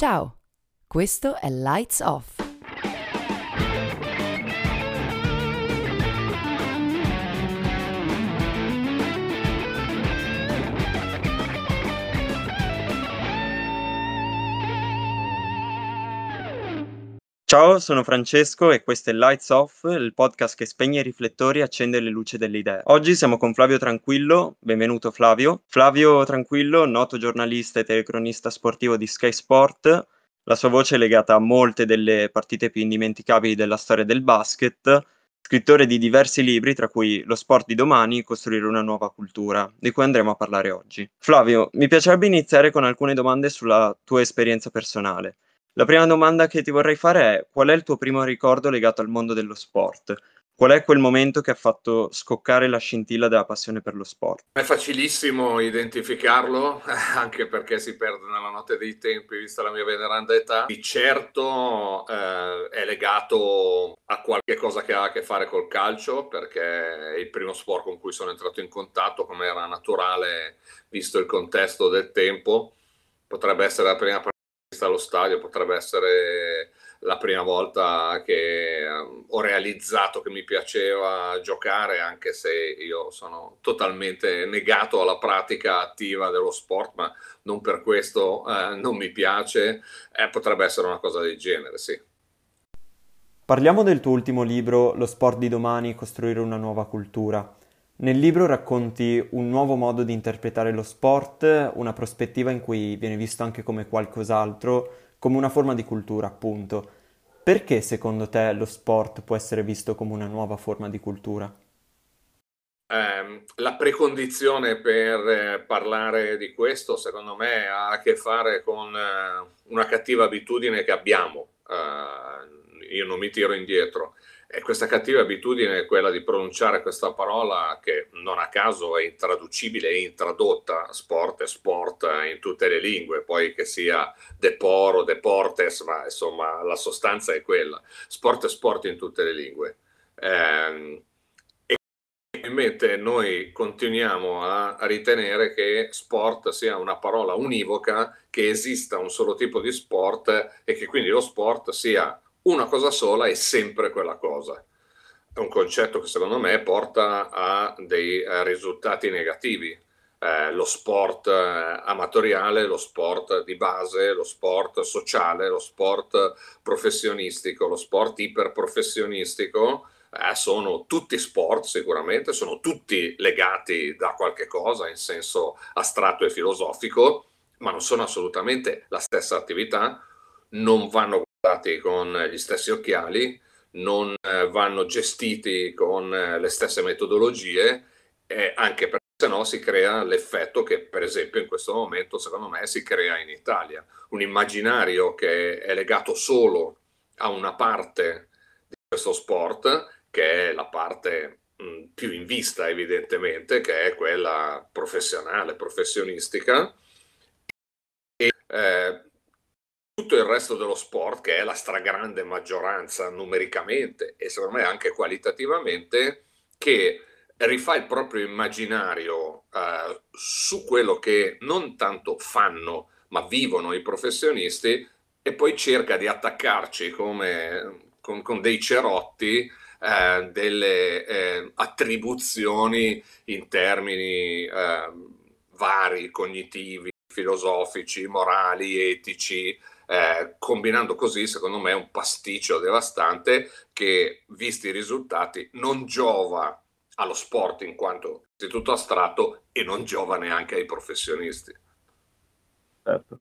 Ciao, questo è Lights Off. Ciao, sono Francesco e questo è Lights Off, il podcast che spegne i riflettori e accende le luci delle idee. Oggi siamo con Flavio Tranquillo, benvenuto Flavio. Flavio Tranquillo, noto giornalista e telecronista sportivo di Sky Sport, la sua voce è legata a molte delle partite più indimenticabili della storia del basket, scrittore di diversi libri, tra cui Lo sport di domani, Costruire una nuova cultura, di cui andremo a parlare oggi. Flavio, mi piacerebbe iniziare con alcune domande sulla tua esperienza personale. La prima domanda che ti vorrei fare è qual è il tuo primo ricordo legato al mondo dello sport? Qual è quel momento che ha fatto scoccare la scintilla della passione per lo sport? È facilissimo identificarlo, anche perché si perde nella notte dei tempi, vista la mia veneranda età. Di certo eh, è legato a qualche cosa che ha a che fare col calcio, perché è il primo sport con cui sono entrato in contatto, come era naturale, visto il contesto del tempo. Potrebbe essere la prima allo stadio potrebbe essere la prima volta che ehm, ho realizzato che mi piaceva giocare, anche se io sono totalmente negato alla pratica attiva dello sport, ma non per questo eh, non mi piace, eh, potrebbe essere una cosa del genere, sì. Parliamo del tuo ultimo libro, Lo sport di domani, costruire una nuova cultura. Nel libro racconti un nuovo modo di interpretare lo sport, una prospettiva in cui viene visto anche come qualcos'altro, come una forma di cultura, appunto. Perché secondo te lo sport può essere visto come una nuova forma di cultura? Eh, la precondizione per eh, parlare di questo, secondo me, ha a che fare con eh, una cattiva abitudine che abbiamo. Eh, io non mi tiro indietro e questa cattiva abitudine è quella di pronunciare questa parola che non a caso è intraducibile e intradotta, sport e sport in tutte le lingue, poi che sia deporo, deportes, ma insomma la sostanza è quella, sport e sport in tutte le lingue. Eh, e invece noi continuiamo a ritenere che sport sia una parola univoca, che esista un solo tipo di sport e che quindi lo sport sia una cosa sola è sempre quella cosa. È un concetto che secondo me porta a dei eh, risultati negativi. Eh, lo sport eh, amatoriale, lo sport di base, lo sport sociale, lo sport professionistico, lo sport iperprofessionistico, eh, sono tutti sport sicuramente, sono tutti legati da qualche cosa in senso astratto e filosofico, ma non sono assolutamente la stessa attività, non vanno guardati con gli stessi occhiali, non eh, vanno gestiti con eh, le stesse metodologie, anche perché se no si crea l'effetto che per esempio in questo momento secondo me si crea in Italia, un immaginario che è legato solo a una parte di questo sport, che è la parte mh, più in vista evidentemente, che è quella professionale, professionistica. E, eh, tutto il resto dello sport, che è la stragrande maggioranza numericamente e secondo me anche qualitativamente, che rifà il proprio immaginario eh, su quello che non tanto fanno, ma vivono i professionisti e poi cerca di attaccarci come, con, con dei cerotti eh, delle eh, attribuzioni in termini eh, vari, cognitivi, filosofici, morali, etici, eh, combinando così, secondo me, un pasticcio devastante che, visti i risultati, non giova allo sport in quanto istituto astratto e non giova neanche ai professionisti. Certo.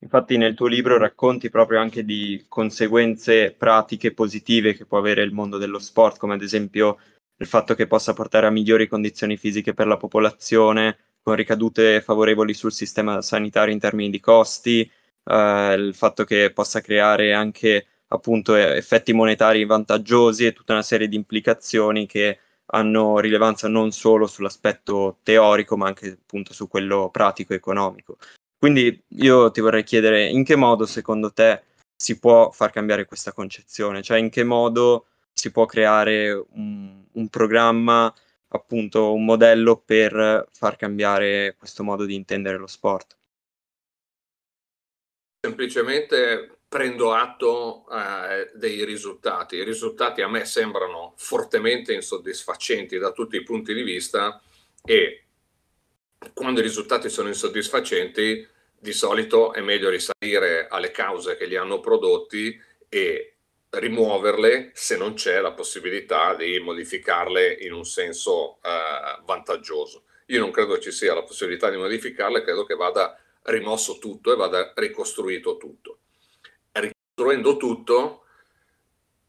Infatti nel tuo libro racconti proprio anche di conseguenze pratiche positive che può avere il mondo dello sport, come ad esempio il fatto che possa portare a migliori condizioni fisiche per la popolazione, con ricadute favorevoli sul sistema sanitario in termini di costi, eh, il fatto che possa creare anche appunto effetti monetari vantaggiosi e tutta una serie di implicazioni che hanno rilevanza non solo sull'aspetto teorico ma anche appunto su quello pratico economico. Quindi io ti vorrei chiedere in che modo secondo te si può far cambiare questa concezione, cioè in che modo si può creare un, un programma, appunto un modello per far cambiare questo modo di intendere lo sport. Semplicemente prendo atto eh, dei risultati. I risultati a me sembrano fortemente insoddisfacenti da tutti i punti di vista e quando i risultati sono insoddisfacenti di solito è meglio risalire alle cause che li hanno prodotti e rimuoverle se non c'è la possibilità di modificarle in un senso eh, vantaggioso. Io non credo ci sia la possibilità di modificarle, credo che vada rimosso tutto e vada ricostruito tutto. Ricostruendo tutto,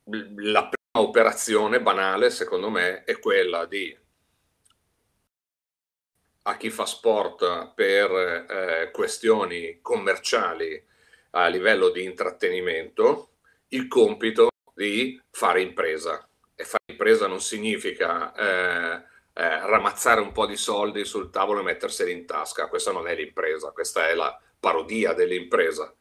la prima operazione banale, secondo me, è quella di a chi fa sport per eh, questioni commerciali a livello di intrattenimento il compito di fare impresa. E fare impresa non significa eh, eh, ramazzare un po' di soldi sul tavolo e metterseli in tasca. Questa non è l'impresa, questa è la parodia dell'impresa.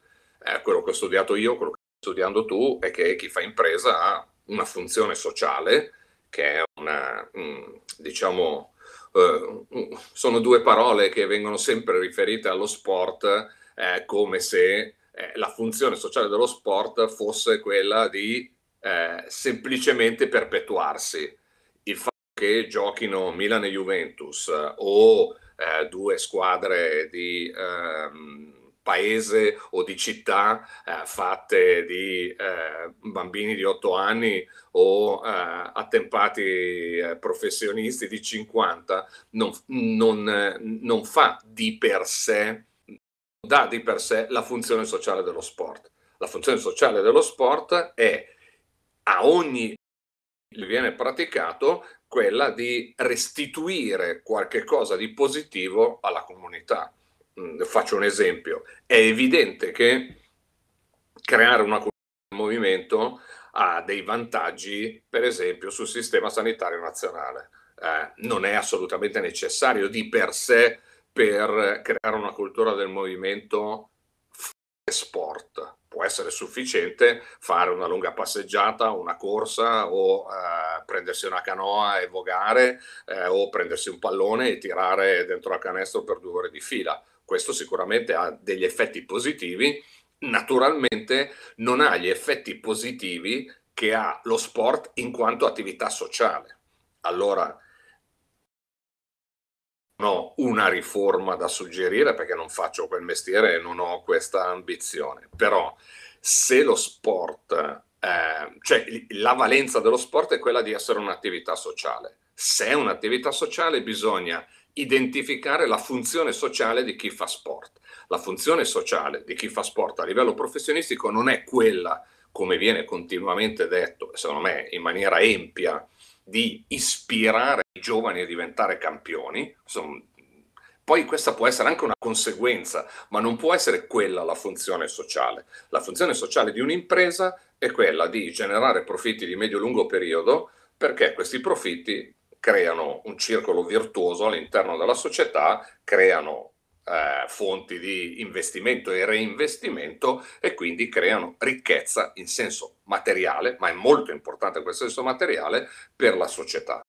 Eh, quello che ho studiato io, quello che stai studiando tu, è che chi fa impresa ha una funzione sociale, che è una, diciamo, eh, sono due parole che vengono sempre riferite allo sport eh, come se eh, la funzione sociale dello sport fosse quella di eh, semplicemente perpetuarsi. Il fatto che giochino Milan e Juventus o eh, due squadre di ehm, paese o di città eh, fatte di eh, bambini di 8 anni o eh, attempati eh, professionisti di 50 non, non, non fa di per sé dà di per sé la funzione sociale dello sport. La funzione sociale dello sport è a ogni viene praticato quella di restituire qualche cosa di positivo alla comunità. Mm, faccio un esempio. È evidente che creare una cultura del movimento ha dei vantaggi, per esempio, sul sistema sanitario nazionale. Eh, non è assolutamente necessario di per sé per creare una cultura del movimento sport. Può essere sufficiente fare una lunga passeggiata, una corsa o eh, prendersi una canoa e vogare eh, o prendersi un pallone e tirare dentro la canestro per due ore di fila. Questo sicuramente ha degli effetti positivi, naturalmente non ha gli effetti positivi che ha lo sport in quanto attività sociale. Allora, ho una riforma da suggerire perché non faccio quel mestiere e non ho questa ambizione, però se lo sport, eh, cioè la valenza dello sport è quella di essere un'attività sociale. Se è un'attività sociale bisogna identificare la funzione sociale di chi fa sport. La funzione sociale di chi fa sport a livello professionistico non è quella, come viene continuamente detto, secondo me in maniera empia, di ispirare i giovani a diventare campioni. Insomma, poi questa può essere anche una conseguenza, ma non può essere quella la funzione sociale. La funzione sociale di un'impresa è quella di generare profitti di medio-lungo periodo perché questi profitti creano un circolo virtuoso all'interno della società, creano eh, fonti di investimento e reinvestimento e quindi creano ricchezza in senso materiale, ma è molto importante questo senso materiale, per la società.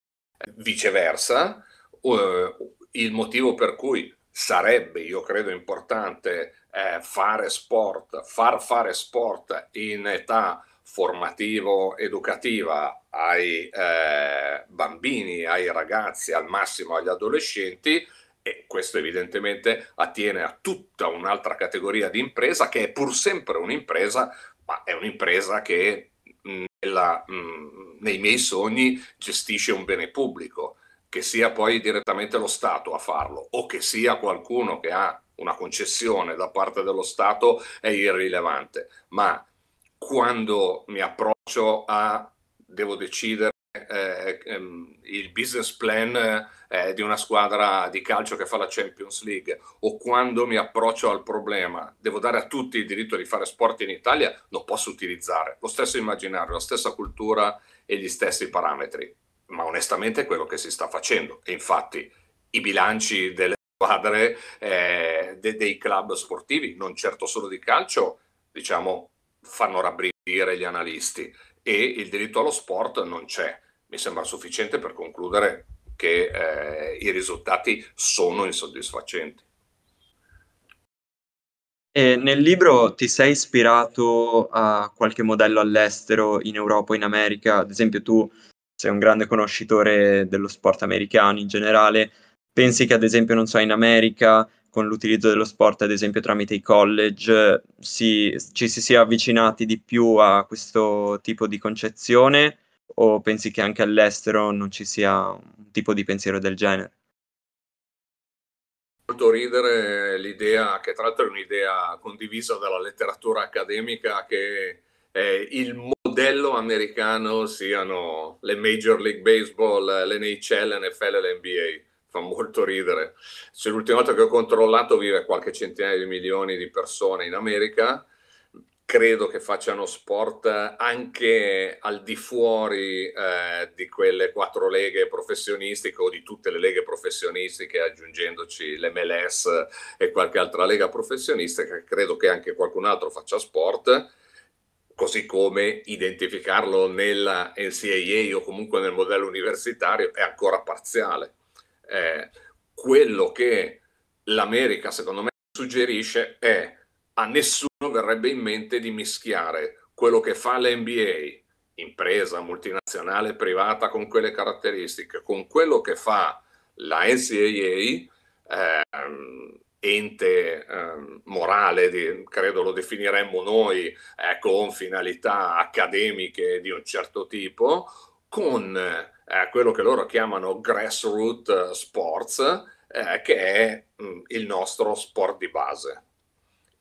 Viceversa, eh, il motivo per cui sarebbe, io credo, importante eh, fare sport, far fare sport in età formativo-educativa ai eh, bambini, ai ragazzi, al massimo agli adolescenti, e questo evidentemente attiene a tutta un'altra categoria di impresa che è pur sempre un'impresa, ma è un'impresa che nella, mh, nei miei sogni gestisce un bene pubblico, che sia poi direttamente lo Stato a farlo o che sia qualcuno che ha una concessione da parte dello Stato è irrilevante, ma quando mi approccio a devo decidere eh, ehm, il business plan eh, di una squadra di calcio che fa la Champions League o quando mi approccio al problema, devo dare a tutti il diritto di fare sport in Italia, lo posso utilizzare, lo stesso immaginario, la stessa cultura e gli stessi parametri, ma onestamente è quello che si sta facendo. E infatti i bilanci delle squadre eh, de- dei club sportivi, non certo solo di calcio, diciamo, fanno rabbrividire gli analisti. E il diritto allo sport non c'è. Mi sembra sufficiente per concludere che eh, i risultati sono insoddisfacenti. E nel libro ti sei ispirato a qualche modello all'estero, in Europa in America? Ad esempio, tu sei un grande conoscitore dello sport americano in generale. Pensi che, ad esempio, non so, in America, con l'utilizzo dello sport, ad esempio, tramite i college, si, ci si sia avvicinati di più a questo tipo di concezione? O pensi che anche all'estero non ci sia un tipo di pensiero del genere? molto ridere l'idea, che tra l'altro è un'idea condivisa dalla letteratura accademica, che eh, il modello americano siano le Major League Baseball, l'NHL, l'NFL e l'NBA. Fa molto ridere. Cioè, l'ultima volta che ho controllato vive qualche centinaia di milioni di persone in America credo che facciano sport anche al di fuori eh, di quelle quattro leghe professionistiche o di tutte le leghe professionistiche, aggiungendoci l'MLS e qualche altra lega professionistica, credo che anche qualcun altro faccia sport, così come identificarlo nella NCAA o comunque nel modello universitario è ancora parziale. Eh, quello che l'America, secondo me, suggerisce è a nessuno verrebbe in mente di mischiare quello che fa l'NBA, impresa multinazionale privata con quelle caratteristiche, con quello che fa la NCAA, ehm, ente ehm, morale, di, credo lo definiremmo noi, eh, con finalità accademiche di un certo tipo, con eh, quello che loro chiamano grassroots sports, eh, che è mh, mm, il nostro sport di base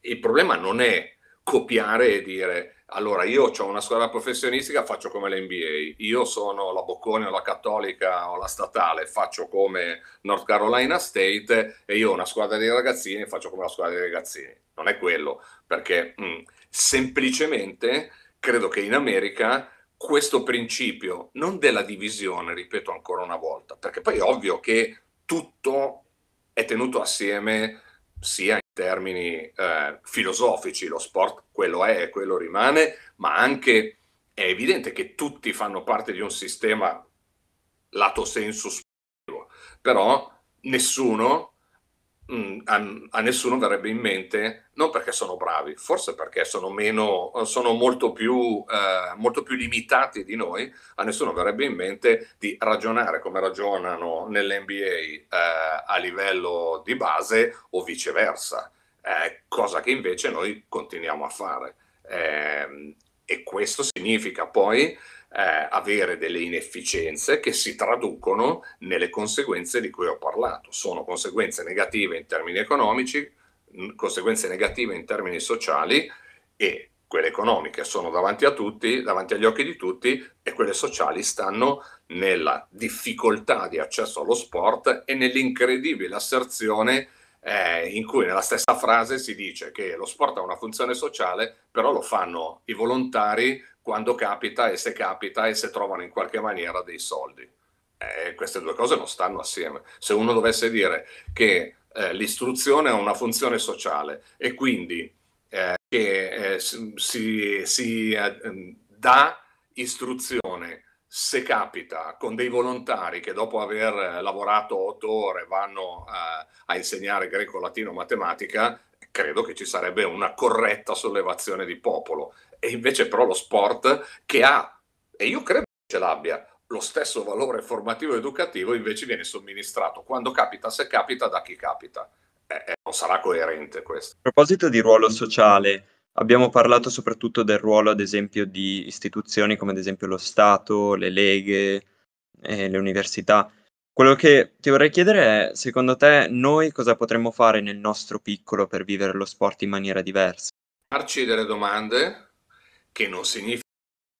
il problema non è copiare e dire allora io ho una squadra professionistica, faccio come l'NBA, io sono la Boccone o la Cattolica o la Statale, faccio come North Carolina State e io ho una squadra di ragazzini faccio come la squadra dei ragazzini. Non è quello, perché mh, mm, semplicemente credo che in America questo principio, non della divisione, ripeto ancora una volta, perché poi è ovvio che tutto è tenuto assieme sia in termini eh, filosofici, lo sport quello è e quello rimane, ma anche è evidente che tutti fanno parte di un sistema lato senso sportivo, però nessuno Mm, a, a, nessuno verrebbe in mente, non perché sono bravi, forse perché sono, meno, sono molto, più, eh, molto più limitati di noi, a nessuno verrebbe in mente di ragionare come ragionano nell'NBA eh, a livello di base o viceversa, eh, cosa che invece noi continuiamo a fare. Eh, e questo significa poi eh, avere delle inefficienze che si traducono nelle conseguenze di cui ho parlato. Sono conseguenze negative in termini economici, conseguenze negative in termini sociali e quelle economiche sono davanti a tutti, davanti agli occhi di tutti e quelle sociali stanno nella difficoltà di accesso allo sport e nell'incredibile asserzione eh, in cui nella stessa frase si dice che lo sport ha una funzione sociale, però lo fanno i volontari quando capita e se capita e se trovano in qualche maniera dei soldi. Eh, queste due cose non stanno assieme. Se uno dovesse dire che eh, l'istruzione ha una funzione sociale e quindi eh, che eh, si, si eh, dà istruzione se capita con dei volontari che dopo aver lavorato otto ore vanno a, eh, a insegnare greco, latino, matematica, credo che ci sarebbe una corretta sollevazione di popolo e invece però lo sport che ha, e io credo che ce l'abbia, lo stesso valore formativo ed educativo invece viene somministrato quando capita, se capita, da chi capita. Eh, eh, non sarà coerente questo. A proposito di ruolo sociale, abbiamo parlato soprattutto del ruolo, ad esempio, di istituzioni come ad esempio lo Stato, le leghe, eh, le università. Quello che ti vorrei chiedere è, secondo te, noi cosa potremmo fare nel nostro piccolo per vivere lo sport in maniera diversa? Farci delle domande, che non significa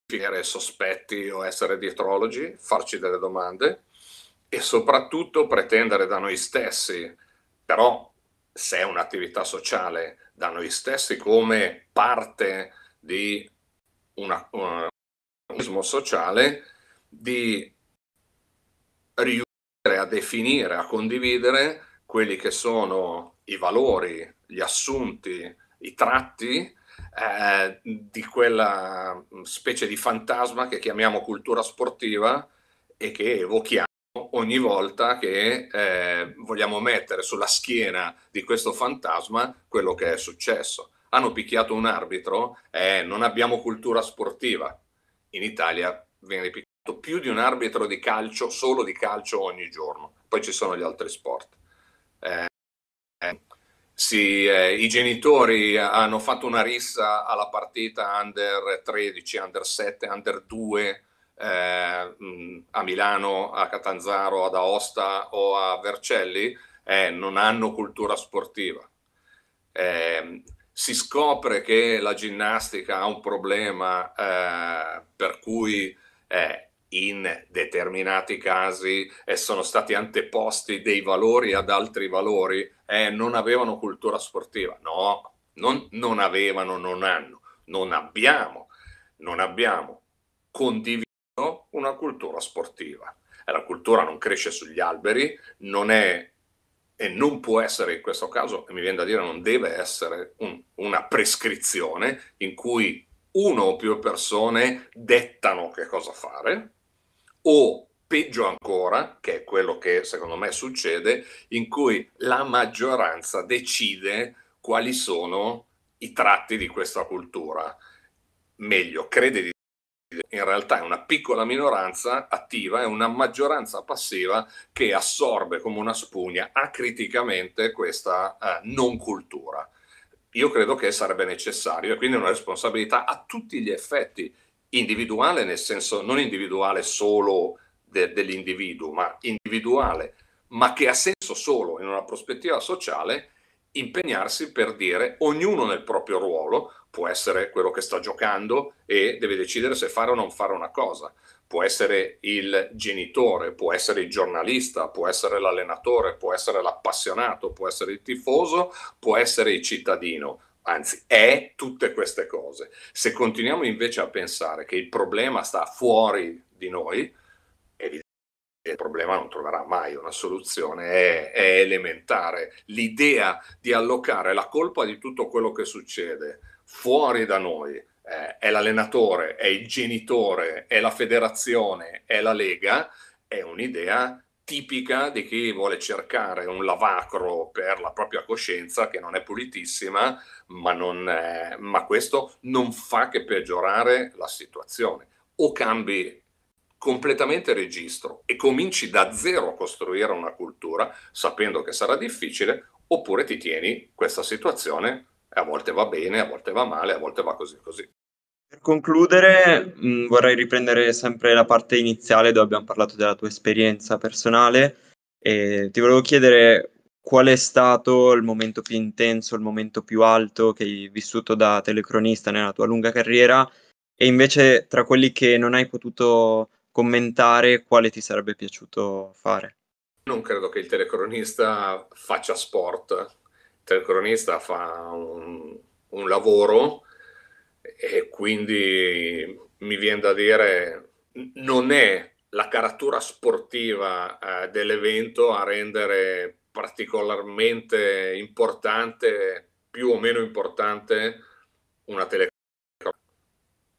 essere sospetti o essere dietrologi, farci delle domande e soprattutto pretendere da noi stessi, però se è un'attività sociale, da noi stessi come parte di un organismo sociale, di riuscire a definire, a condividere quelli che sono i valori, gli assunti, i tratti eh, di quella specie di fantasma che chiamiamo cultura sportiva e che evochiamo ogni volta che eh, vogliamo mettere sulla schiena di questo fantasma quello che è successo. Hanno picchiato un arbitro, eh, non abbiamo cultura sportiva. In Italia viene picchiato più di un arbitro di calcio, solo di calcio ogni giorno. Poi ci sono gli altri sport. Eh, sì, eh, I genitori hanno fatto una rissa alla partita under 13, under 7, under 2 eh, a Milano, a Catanzaro, ad Aosta o a Vercelli, eh, non hanno cultura sportiva. Eh, si scopre che la ginnastica ha un problema eh, per cui eh, in determinati casi eh, sono stati anteposti dei valori ad altri valori, eh, non avevano cultura sportiva. No, non, non avevano, non hanno, non abbiamo, non abbiamo condiviso una cultura sportiva. E la cultura non cresce sugli alberi, non è e non può essere in questo caso, mi viene da dire non deve essere un, una prescrizione in cui uno o più persone dettano che cosa fare, o peggio ancora, che è quello che secondo me succede, in cui la maggioranza decide quali sono i tratti di questa cultura. Meglio, crede di in realtà è una piccola minoranza attiva e una maggioranza passiva che assorbe come una spugna acriticamente questa eh, non cultura. Io credo che sarebbe necessario e quindi una responsabilità a tutti gli effetti individuale, nel senso non individuale solo de- dell'individuo, ma individuale, ma che ha senso solo in una prospettiva sociale, impegnarsi per dire ognuno nel proprio ruolo, può essere quello che sta giocando e deve decidere se fare o non fare una cosa, può essere il genitore, può essere il giornalista, può essere l'allenatore, può essere l'appassionato, può essere il tifoso, può essere il cittadino anzi è tutte queste cose. Se continuiamo invece a pensare che il problema sta fuori di noi, il problema non troverà mai una soluzione, è, è elementare. L'idea di allocare la colpa di tutto quello che succede fuori da noi, eh, è l'allenatore, è il genitore, è la federazione, è la lega, è un'idea tipica di chi vuole cercare un lavacro per la propria coscienza che non è pulitissima, ma, non è, ma questo non fa che peggiorare la situazione. O cambi completamente registro e cominci da zero a costruire una cultura sapendo che sarà difficile, oppure ti tieni questa situazione e a volte va bene, a volte va male, a volte va così così. Per concludere, mh, mm, vorrei riprendere sempre la parte iniziale dove abbiamo parlato della tua esperienza personale e ti volevo chiedere qual è stato il momento più intenso, il momento più alto che hai vissuto da telecronista nella tua lunga carriera e invece tra quelli che non hai potuto commentare, quale ti sarebbe piaciuto fare? Non credo che il telecronista faccia sport, il telecronista fa un, un lavoro e quindi mi viene da dire non è la caratura sportiva eh, dell'evento a rendere particolarmente importante, più o meno importante, una telecronaca.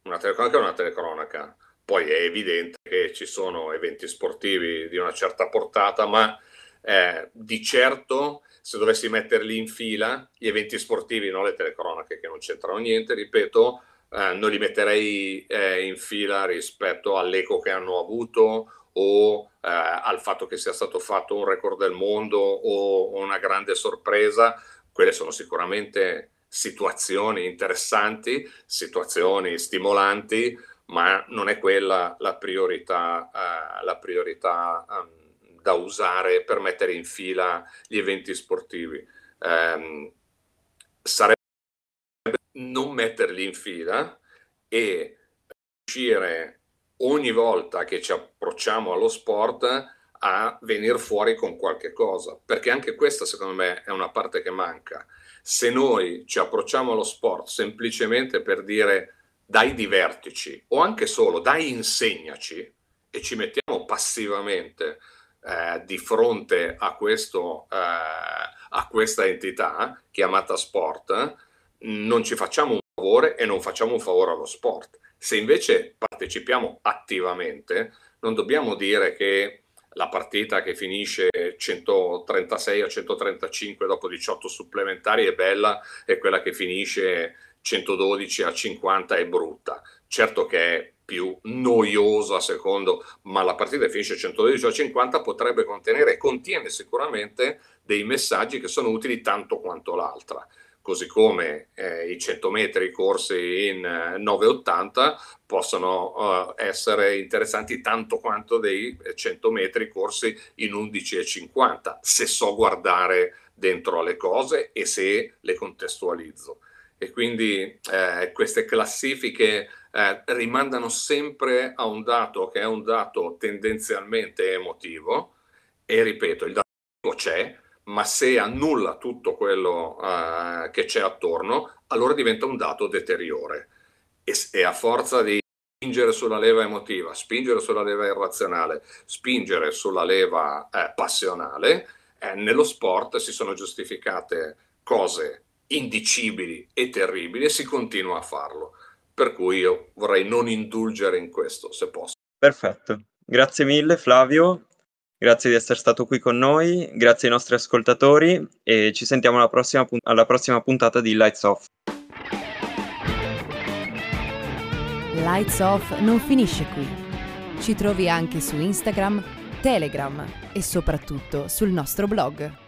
Una telecronaca è una telecronaca. Poi è evidente che ci sono eventi sportivi di una certa portata, ma eh, di certo se dovessi metterli in fila, gli eventi sportivi, non le telecronache che non c'entrano niente, ripeto, eh, non li metterei eh, in fila rispetto all'eco che hanno avuto o eh, al fatto che sia stato fatto un record del mondo o una grande sorpresa. Quelle sono sicuramente situazioni interessanti, situazioni stimolanti, ma non è quella la priorità, eh, la priorità um, da usare per mettere in fila gli eventi sportivi. Um, sarebbe non metterli in fila e riuscire ogni volta che ci approcciamo allo sport a venire fuori con qualche cosa, perché anche questa secondo me è una parte che manca. Se noi ci approcciamo allo sport semplicemente per dire dai divertici o anche solo dai insegnaci e ci mettiamo passivamente eh, di fronte a, questo, eh, a questa entità chiamata sport, non ci facciamo un favore e non facciamo un favore allo sport. Se invece partecipiamo attivamente, non dobbiamo dire che la partita che finisce 136 a 135 dopo 18 supplementari è bella e quella che finisce 112 a 50 è brutta. Certo che è più noiosa secondo, ma la partita finisce 112 a 50 potrebbe contenere e contiene sicuramente dei messaggi che sono utili tanto quanto l'altra così come eh, i 100 metri corsi in eh, 9,80 possono eh, essere interessanti tanto quanto dei 100 metri corsi in 11,50 se so guardare dentro le cose e se le contestualizzo. E quindi eh, queste classifiche eh, rimandano sempre a un dato che è un dato tendenzialmente emotivo e ripeto, il dato c'è, ma se annulla tutto quello uh, che c'è attorno, allora diventa un dato deteriore. E, e, a forza di spingere sulla leva emotiva, spingere sulla leva irrazionale, spingere sulla leva eh, passionale, eh, nello sport si sono giustificate cose indicibili e terribili e si continua a farlo. Per cui io vorrei non indulgere in questo, se posso. Perfetto. Grazie mille Flavio. Grazie di essere stato qui con noi, grazie ai nostri ascoltatori e ci sentiamo alla prossima, alla prossima puntata di Lights Off. Lights Off non finisce qui. Ci trovi anche su Instagram, Telegram e soprattutto sul nostro blog